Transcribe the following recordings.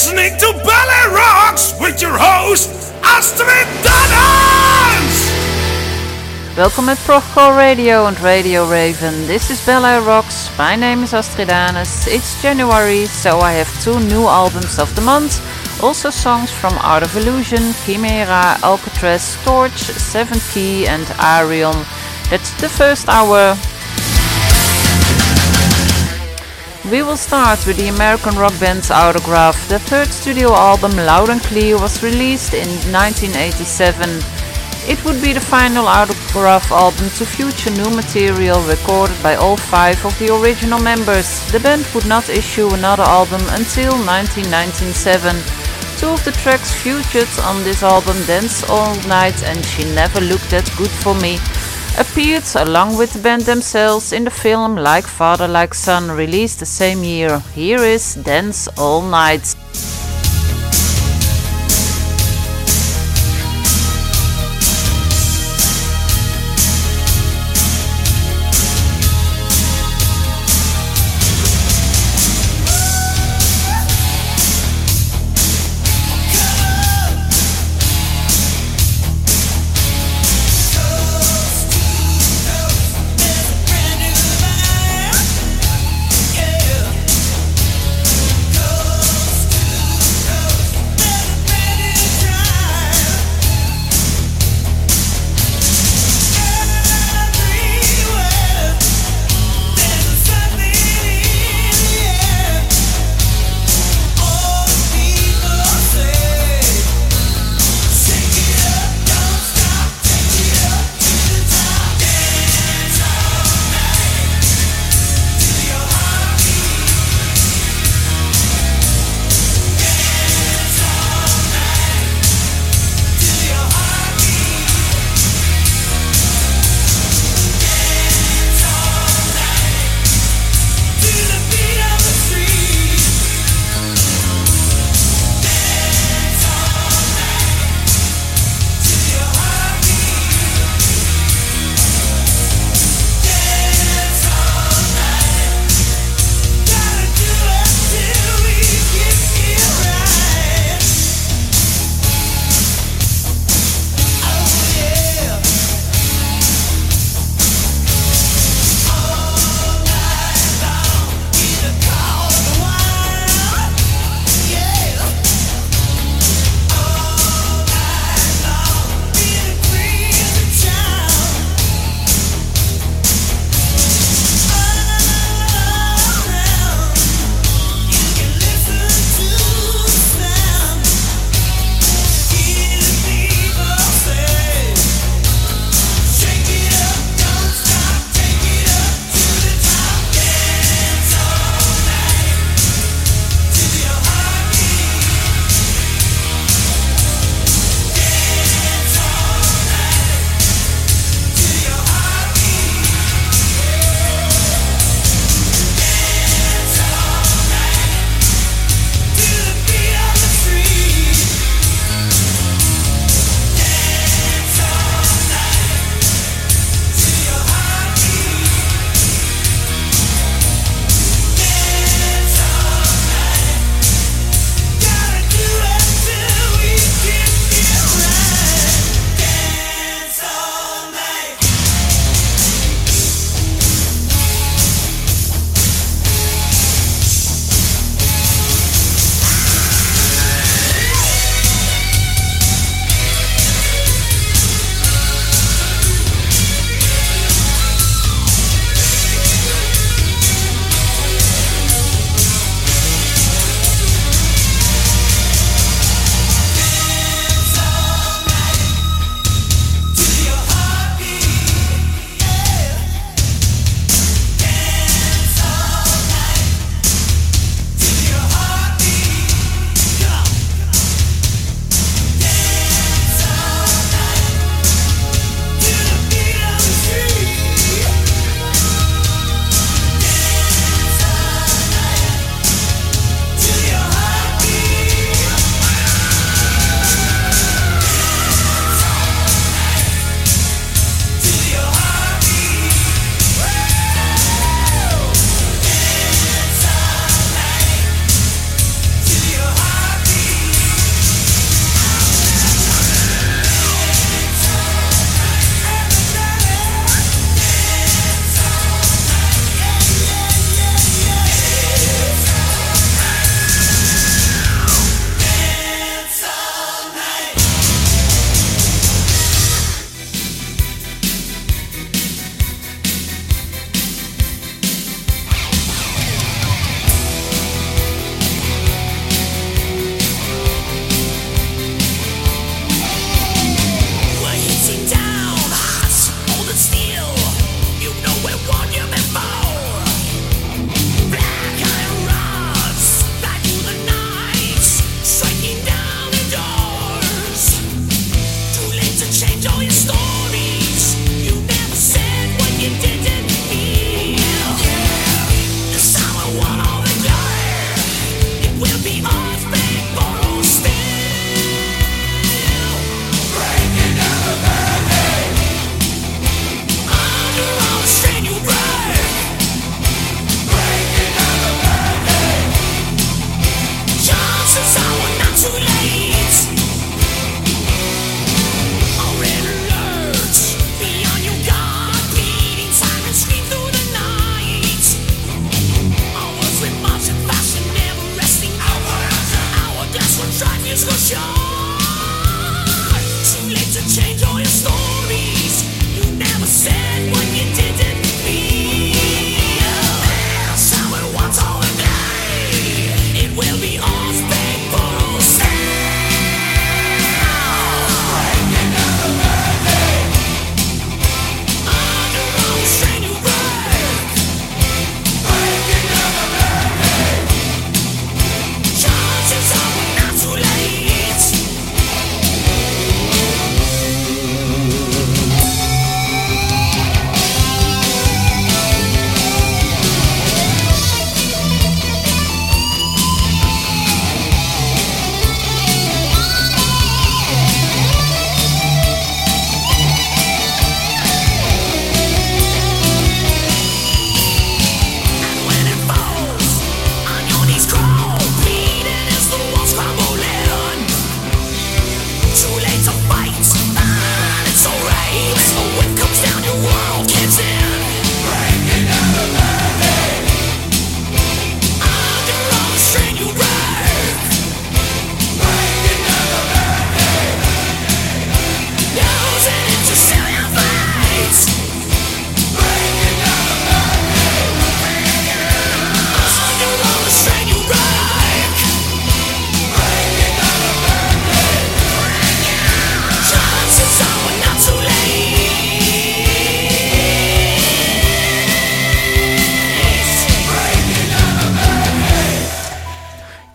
Listening to Ballet Rocks with your host, Astrid Dannens! Welkom at Prochcore Radio and Radio Raven. This is Ballet Rocks. My name is Astrid. It's January, so I have two new albums of the month. Also songs from Art of Illusion, Khymera, Alcatrazz, Torch, Seventh Key and Arion. That's the first hour. We will start with the American rock band's Autograph. The third studio album, Loud and Clear, was released in 1987. It would be the final Autograph album to feature new material recorded by all five of the original members. The band would not issue another album until 1997. Two of the tracks featured on this album, Dance All Night and She Never Looked That Good For Me, appeared along with the band themselves in the film Like Father Like Son released the same year. Here is Dance All Night.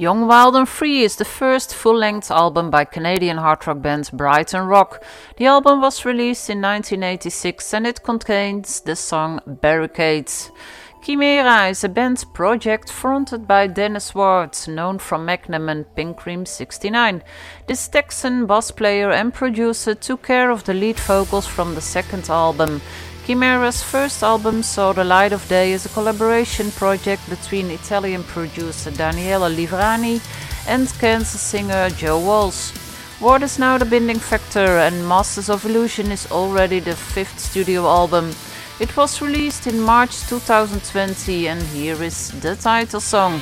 Young, Wild and Free is the first full-length album by Canadian hard rock band Brighton Rock. The album was released in 1986 and it contains the song Barricades. Khymera is a band project fronted by Dennis Ward, known from Magnum and Pink Cream 69. This Texan bass player and producer took care of the lead vocals from the second album. Khymera's first album saw the light of day as a collaboration project between Italian producer Daniele Liverani and Kansas singer Joe Walsh. Ward is now the binding factor, and Masters of Illusion is already the fifth studio album. It was released in March 2020, and here is the title song.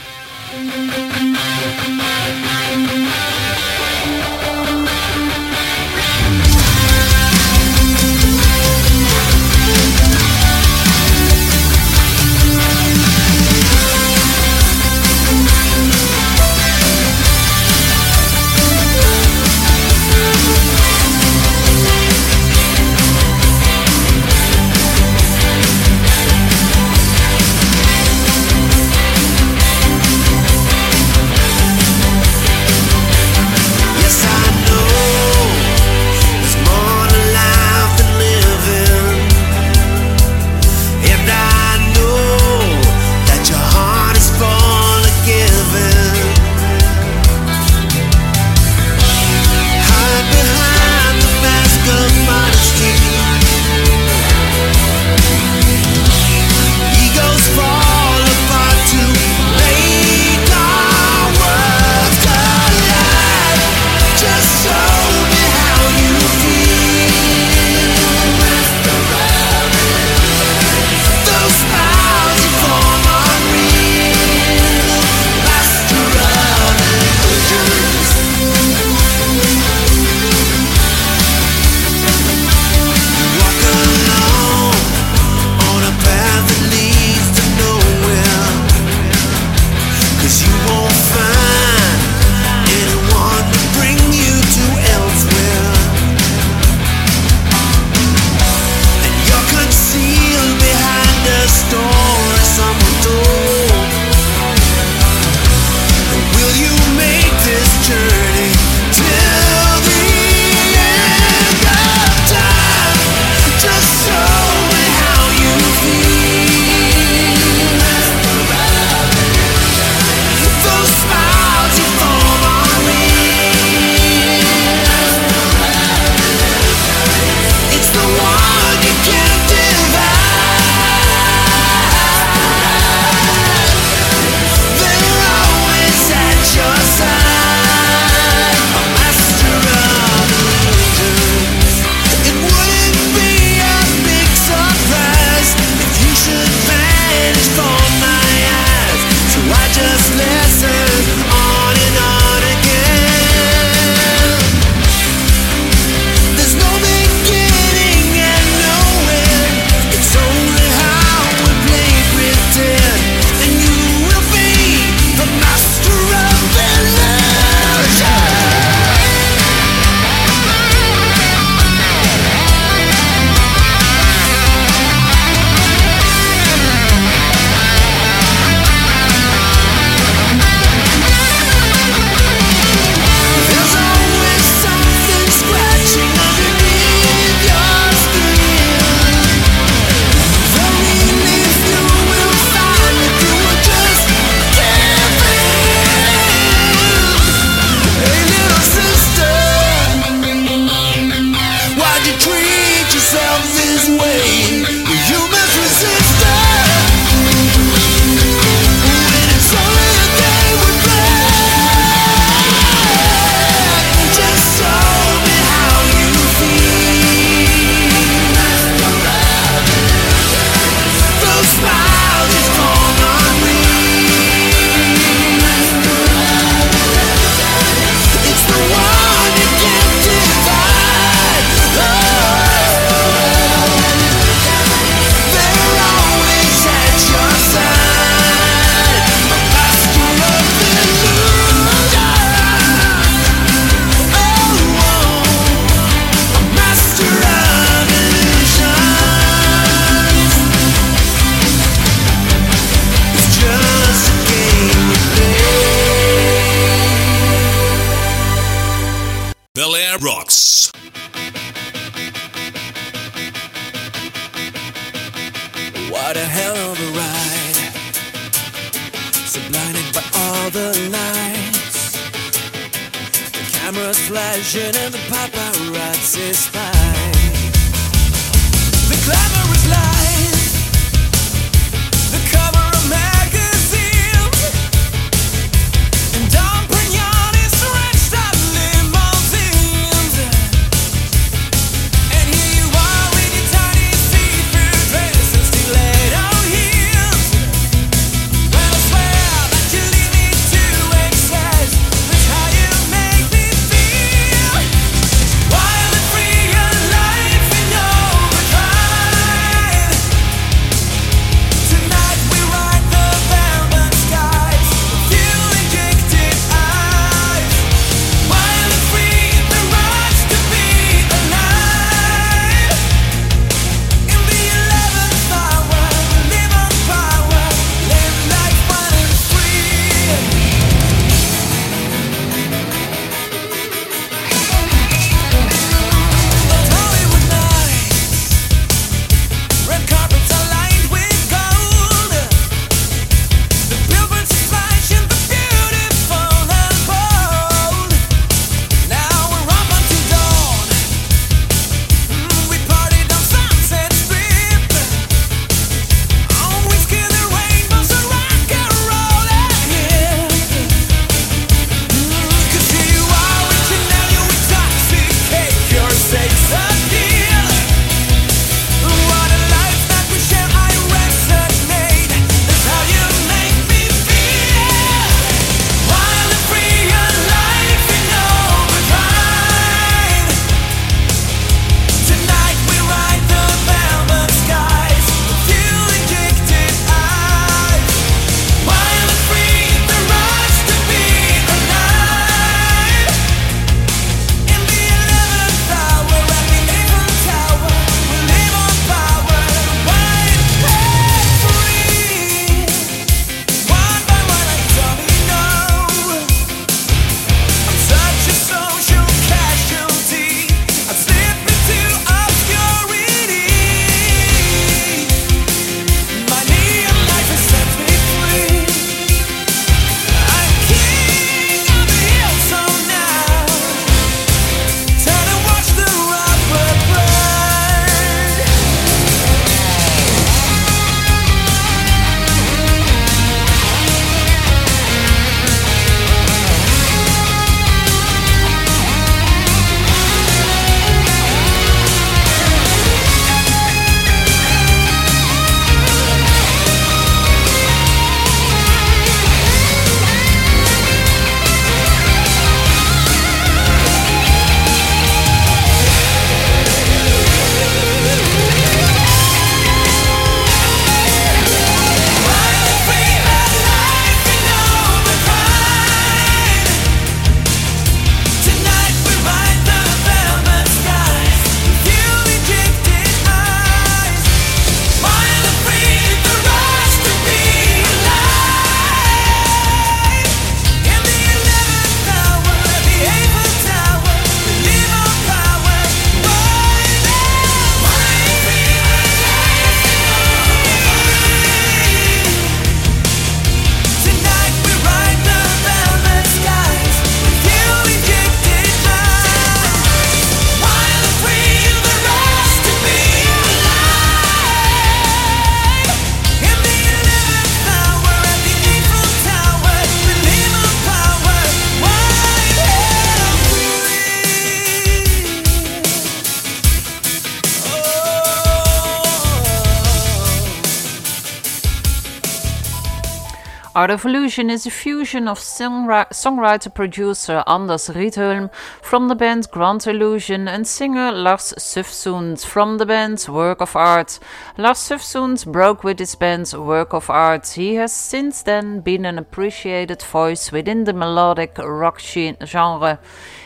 clever Art of Illusion is a fusion of songwriter-producer Anders Rydholm from the band Grand Illusion and singer Lars Säfsund from the band Work of Art. Lars Säfsund broke with his band Work of Art. He has since then been an appreciated voice within the melodic rock genre.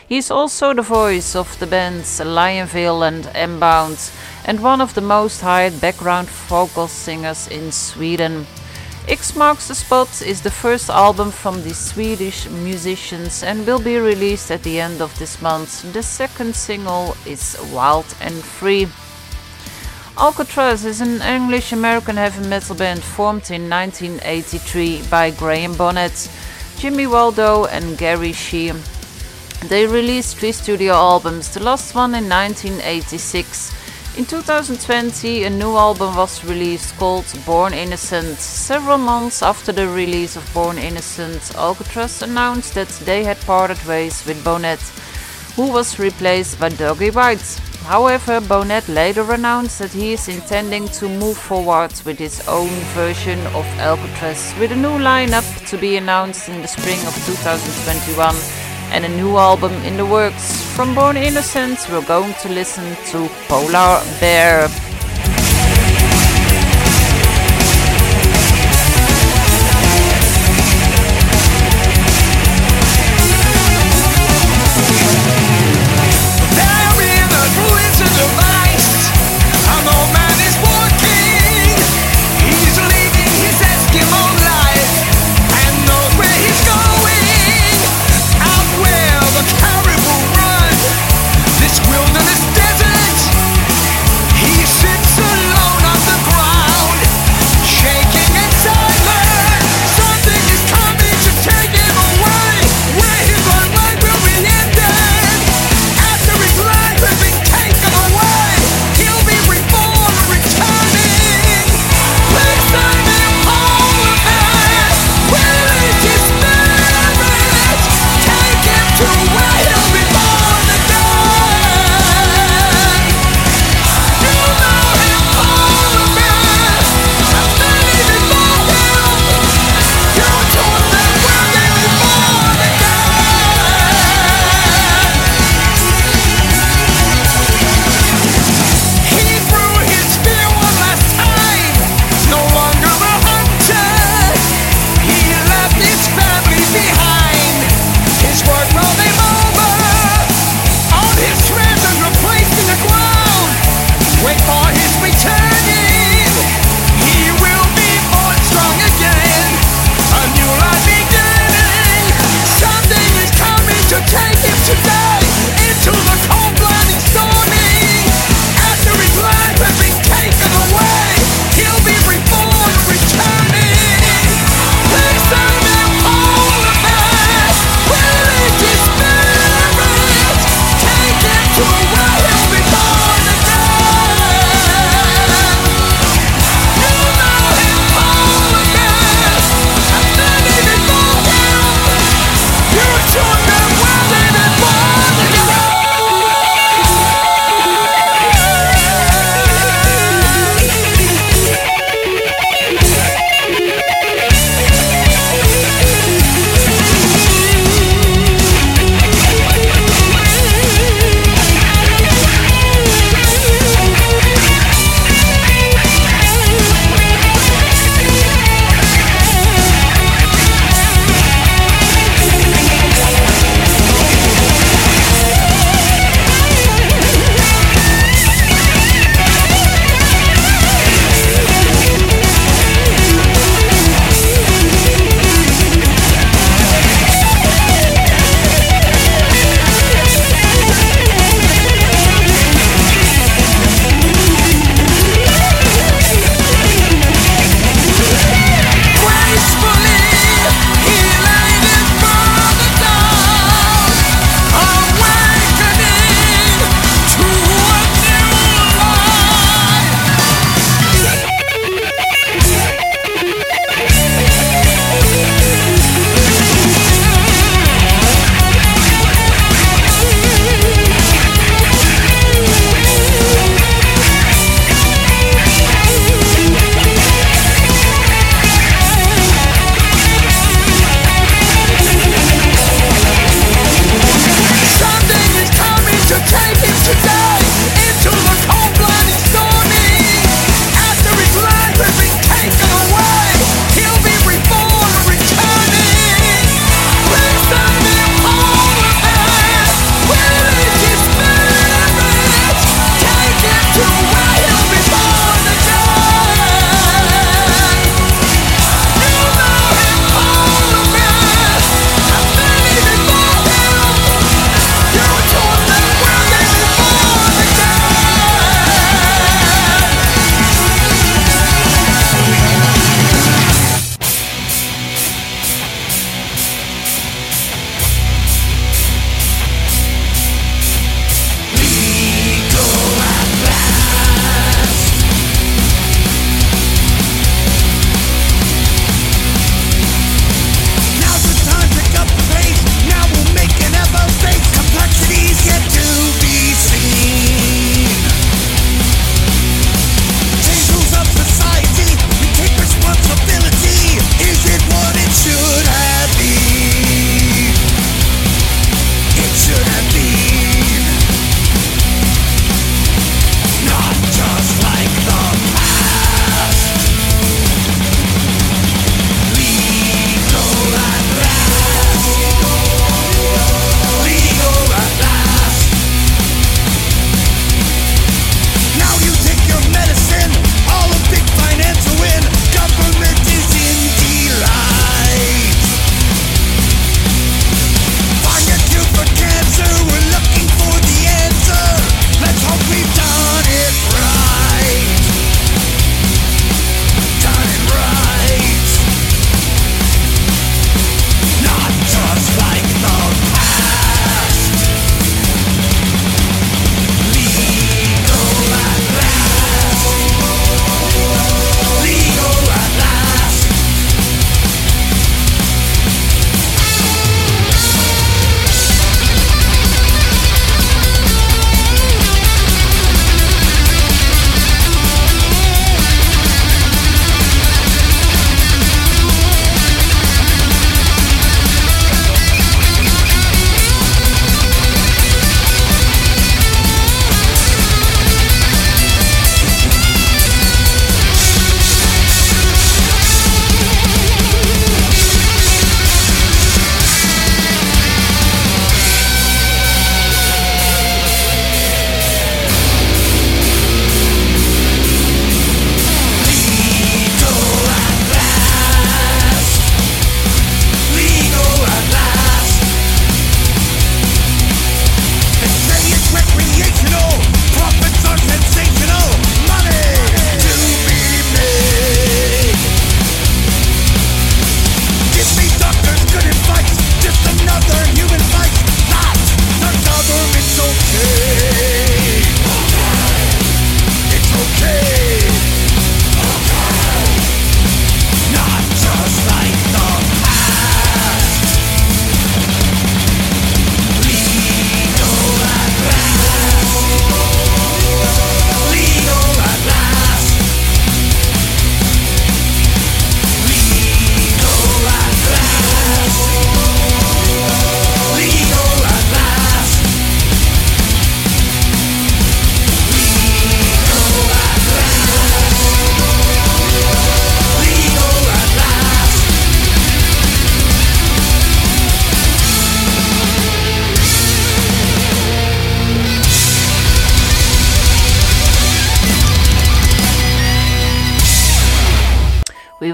He is also the voice of the bands Lionville and Enbound and one of the most hired background vocal singers in Sweden. X Marks the Spot is the first album from the Swedish musicians and will be released at the end of this month. The second single is Wild and Free. Alcatrazz is an English American heavy metal band formed in 1983 by Graham Bonnet, Jimmy Waldo, and Gary Shea. They released three studio albums, the last one in 1986. In 2020, a new album was released called Born Innocent. Several months after the release of Born Innocent, Alcatrazz announced that they had parted ways with Bonnet, who was replaced by Dougie White. However, Bonnet later announced that he is intending to move forward with his own version of Alcatrazz, with a new lineup to be announced in the spring of 2021 and a new album in the works. From Born Innocent, we're going to listen to Polar Bear.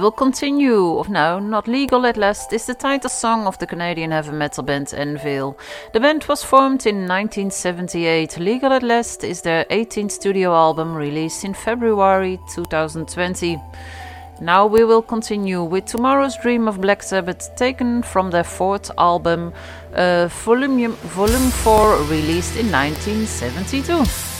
Will continue. Of no, not legal at last is the title song of the Canadian heavy metal band Anvil. The band was formed in 1978. Legal at last is their 18th studio album released in February 2020. Now we will continue with Tomorrow's Dream of Black Sabbath, taken from their fourth album, uh, volume, volume 4, released in 1972.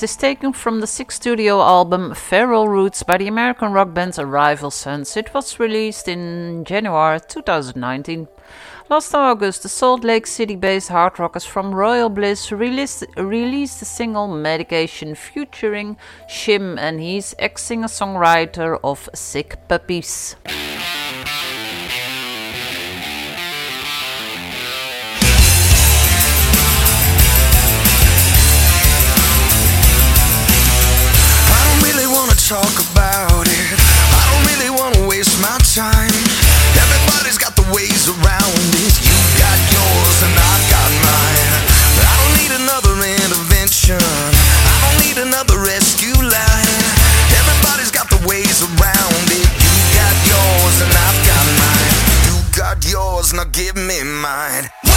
Is taken from the sixth studio album Feral Roots by the American rock band Rival Sons. It was released in January 2019. Last August, the Salt Lake City based hard rockers from Royal Bliss released, released the single Medication featuring Shim, and he's ex singer songwriter of Sick Puppies. Time. Everybody's got the ways around it. You got yours and I've got mine. I don't need another intervention. I don't need another rescue line. Everybody's got the ways around it. You got yours and I've got mine. You got yours, now give me mine.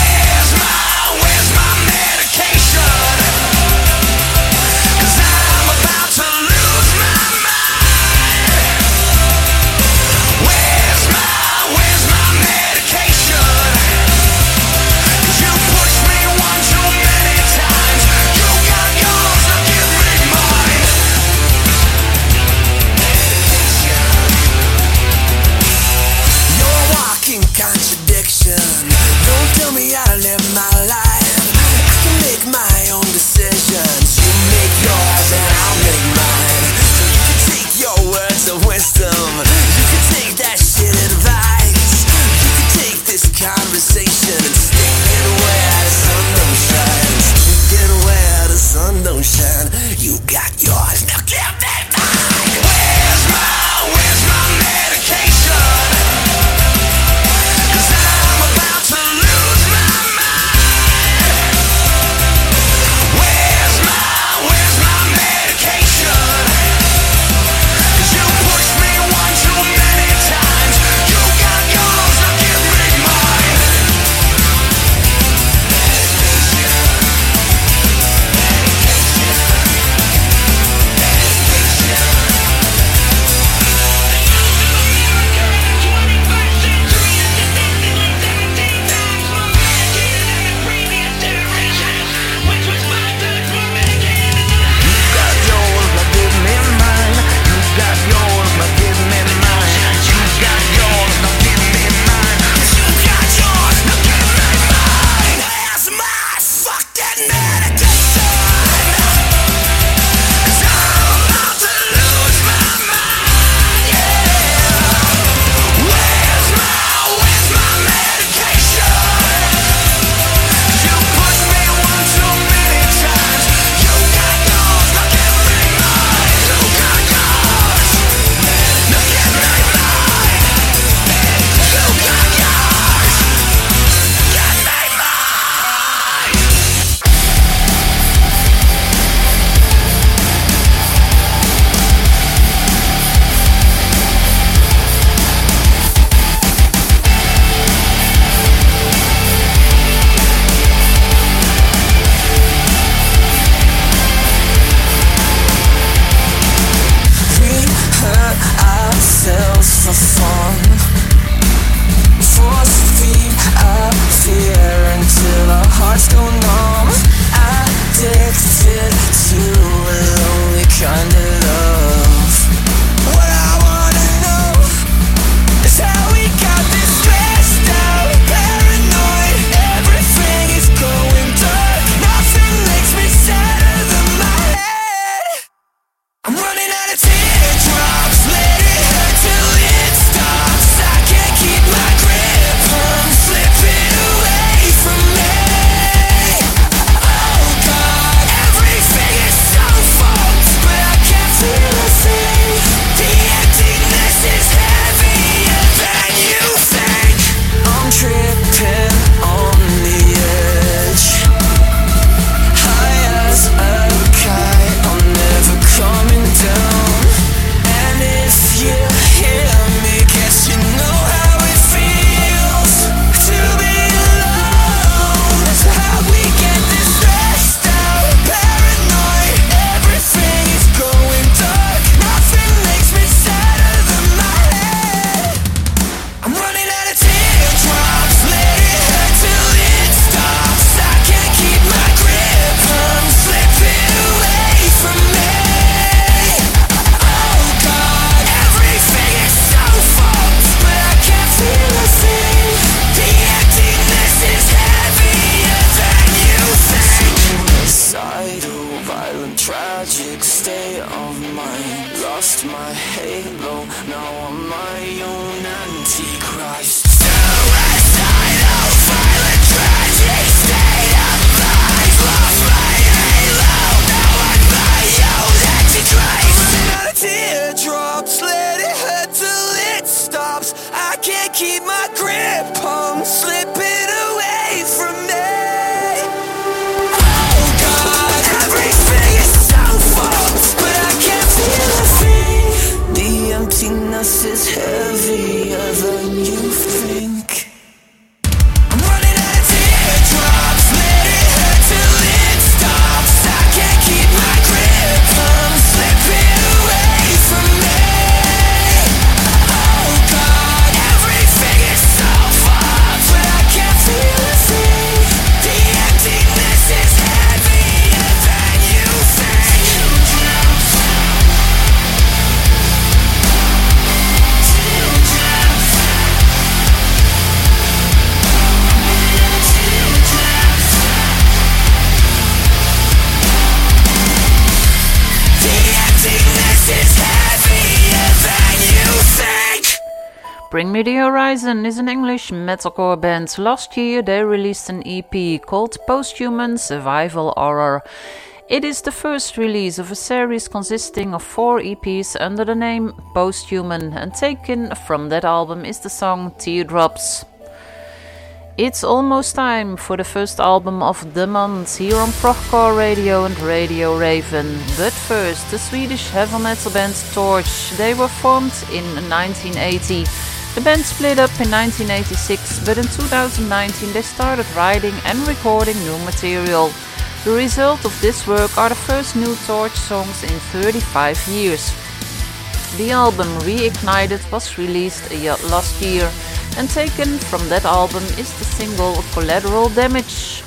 Bring Me the Horizon is an English metalcore band. Last year they released an EP called Posthuman Survival Horror. It is the first release of a series consisting of four EPs under the name Posthuman, and taken from that album is the song Teardrops. It's almost time for the first album of the month here on Procore Radio and Radio Raven. But first, the Swedish heavy metal band Torch. They were formed in 1980. The band split up in 1986, but in 2019 they started writing and recording new material. The result of this work are the first new Torch songs in 35 years. The album Reignited was released last year, and taken from that album is the single Collateral Damage.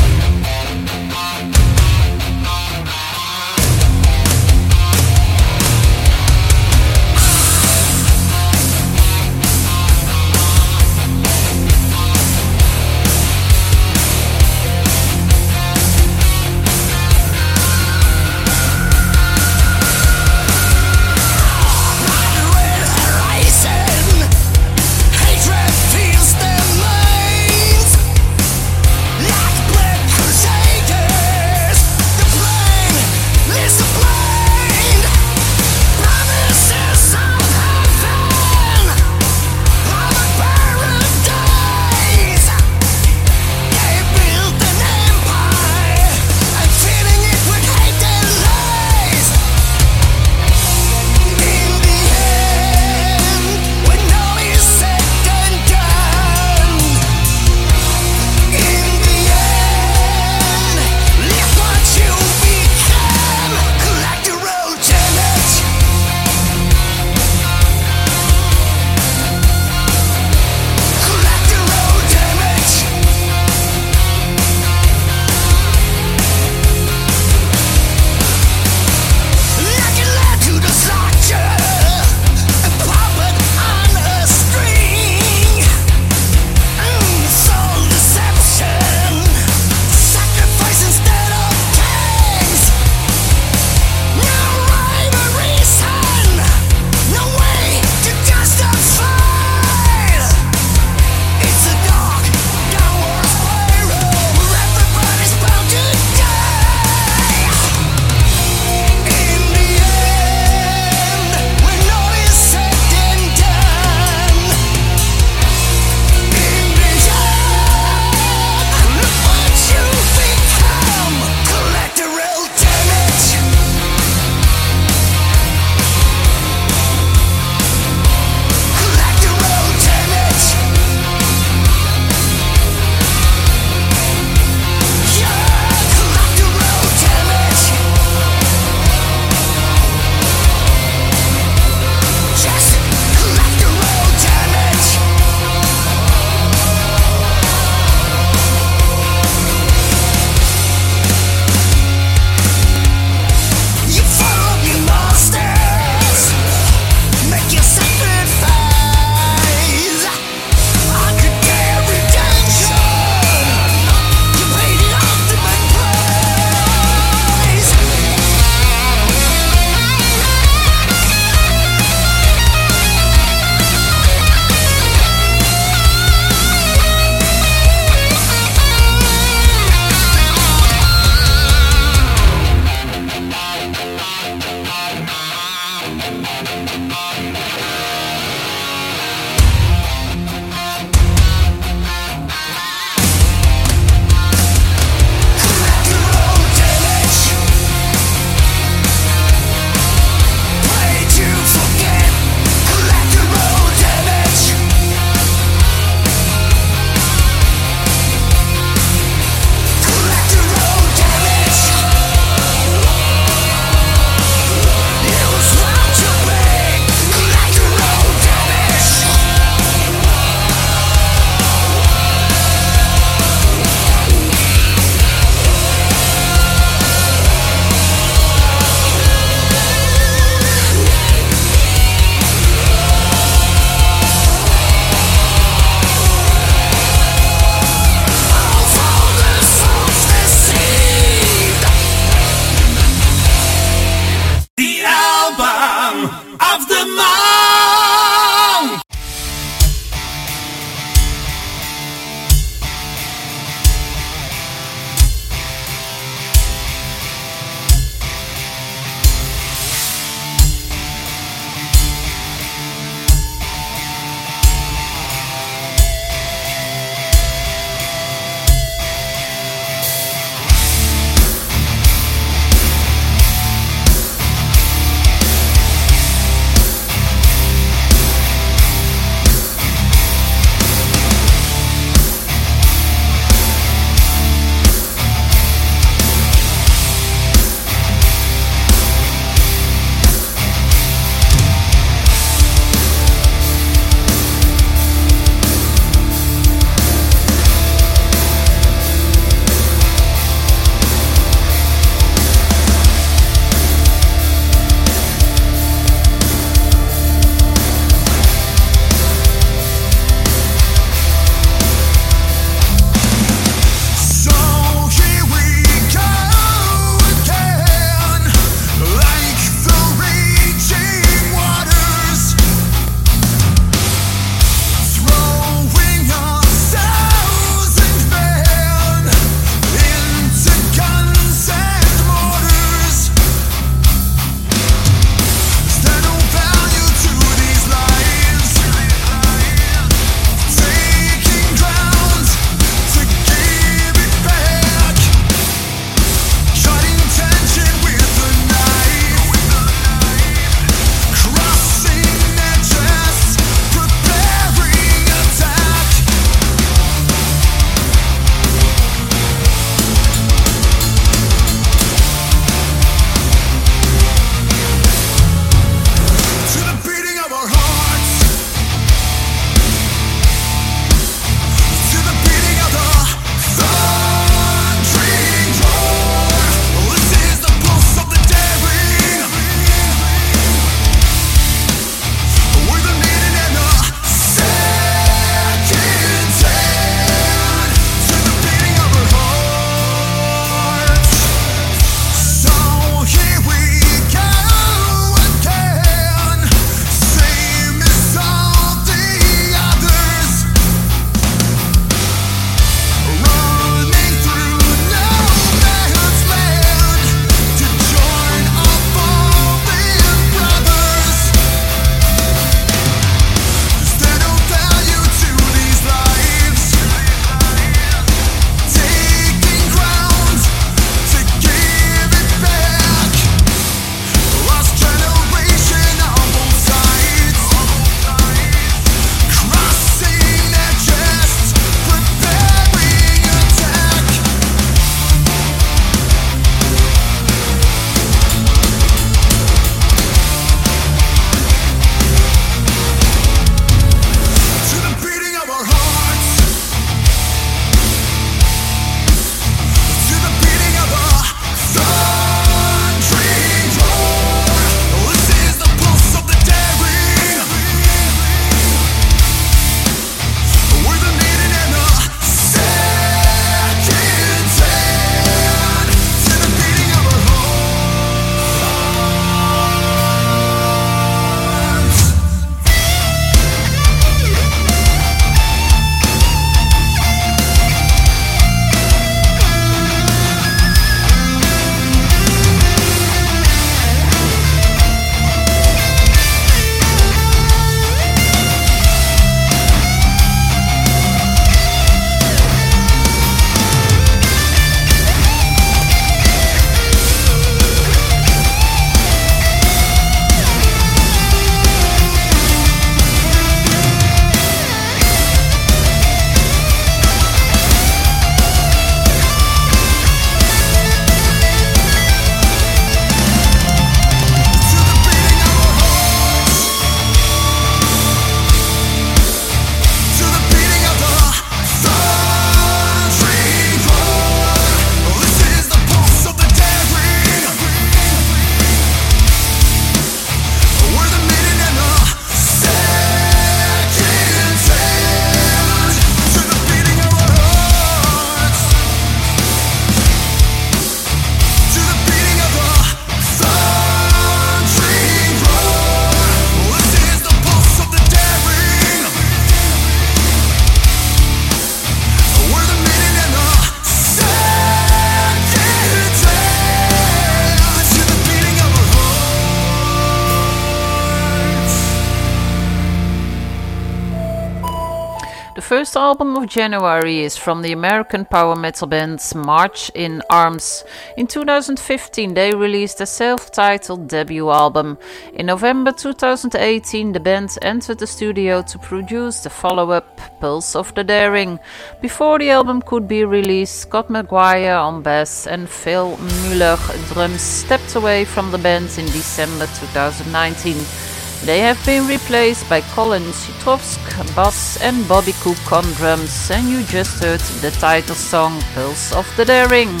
Of January is from the American power metal band March in Arms. In 2015, they released a self titled debut album. In November 2018, the band entered the studio to produce the follow up, Pulse of the Daring. Before the album could be released, Scott McGuire on bass and Phil Mueller drums stepped away from the band in December 2019. They have been replaced by Colin Sitrovsk, bass, and Bobby Cook on drums, and you just heard the title song Pulse of the Daring.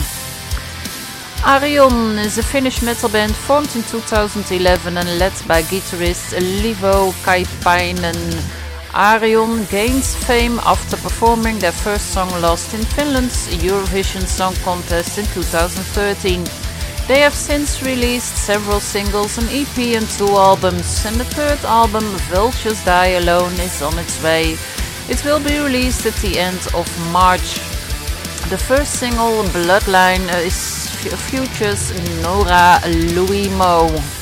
Arion is a Finnish metal band formed in 2011 and led by guitarist Iivo Kaipainen. Arion gains fame after performing their first song Lost in Finland's Eurovision Song Contest in 2013. They have since released several singles, an EP, and two albums, and the third album, Vultures Die Alone, is on its way. It will be released at the end of March. The first single, Bloodline, uh, is features Noora Louhimo. Thank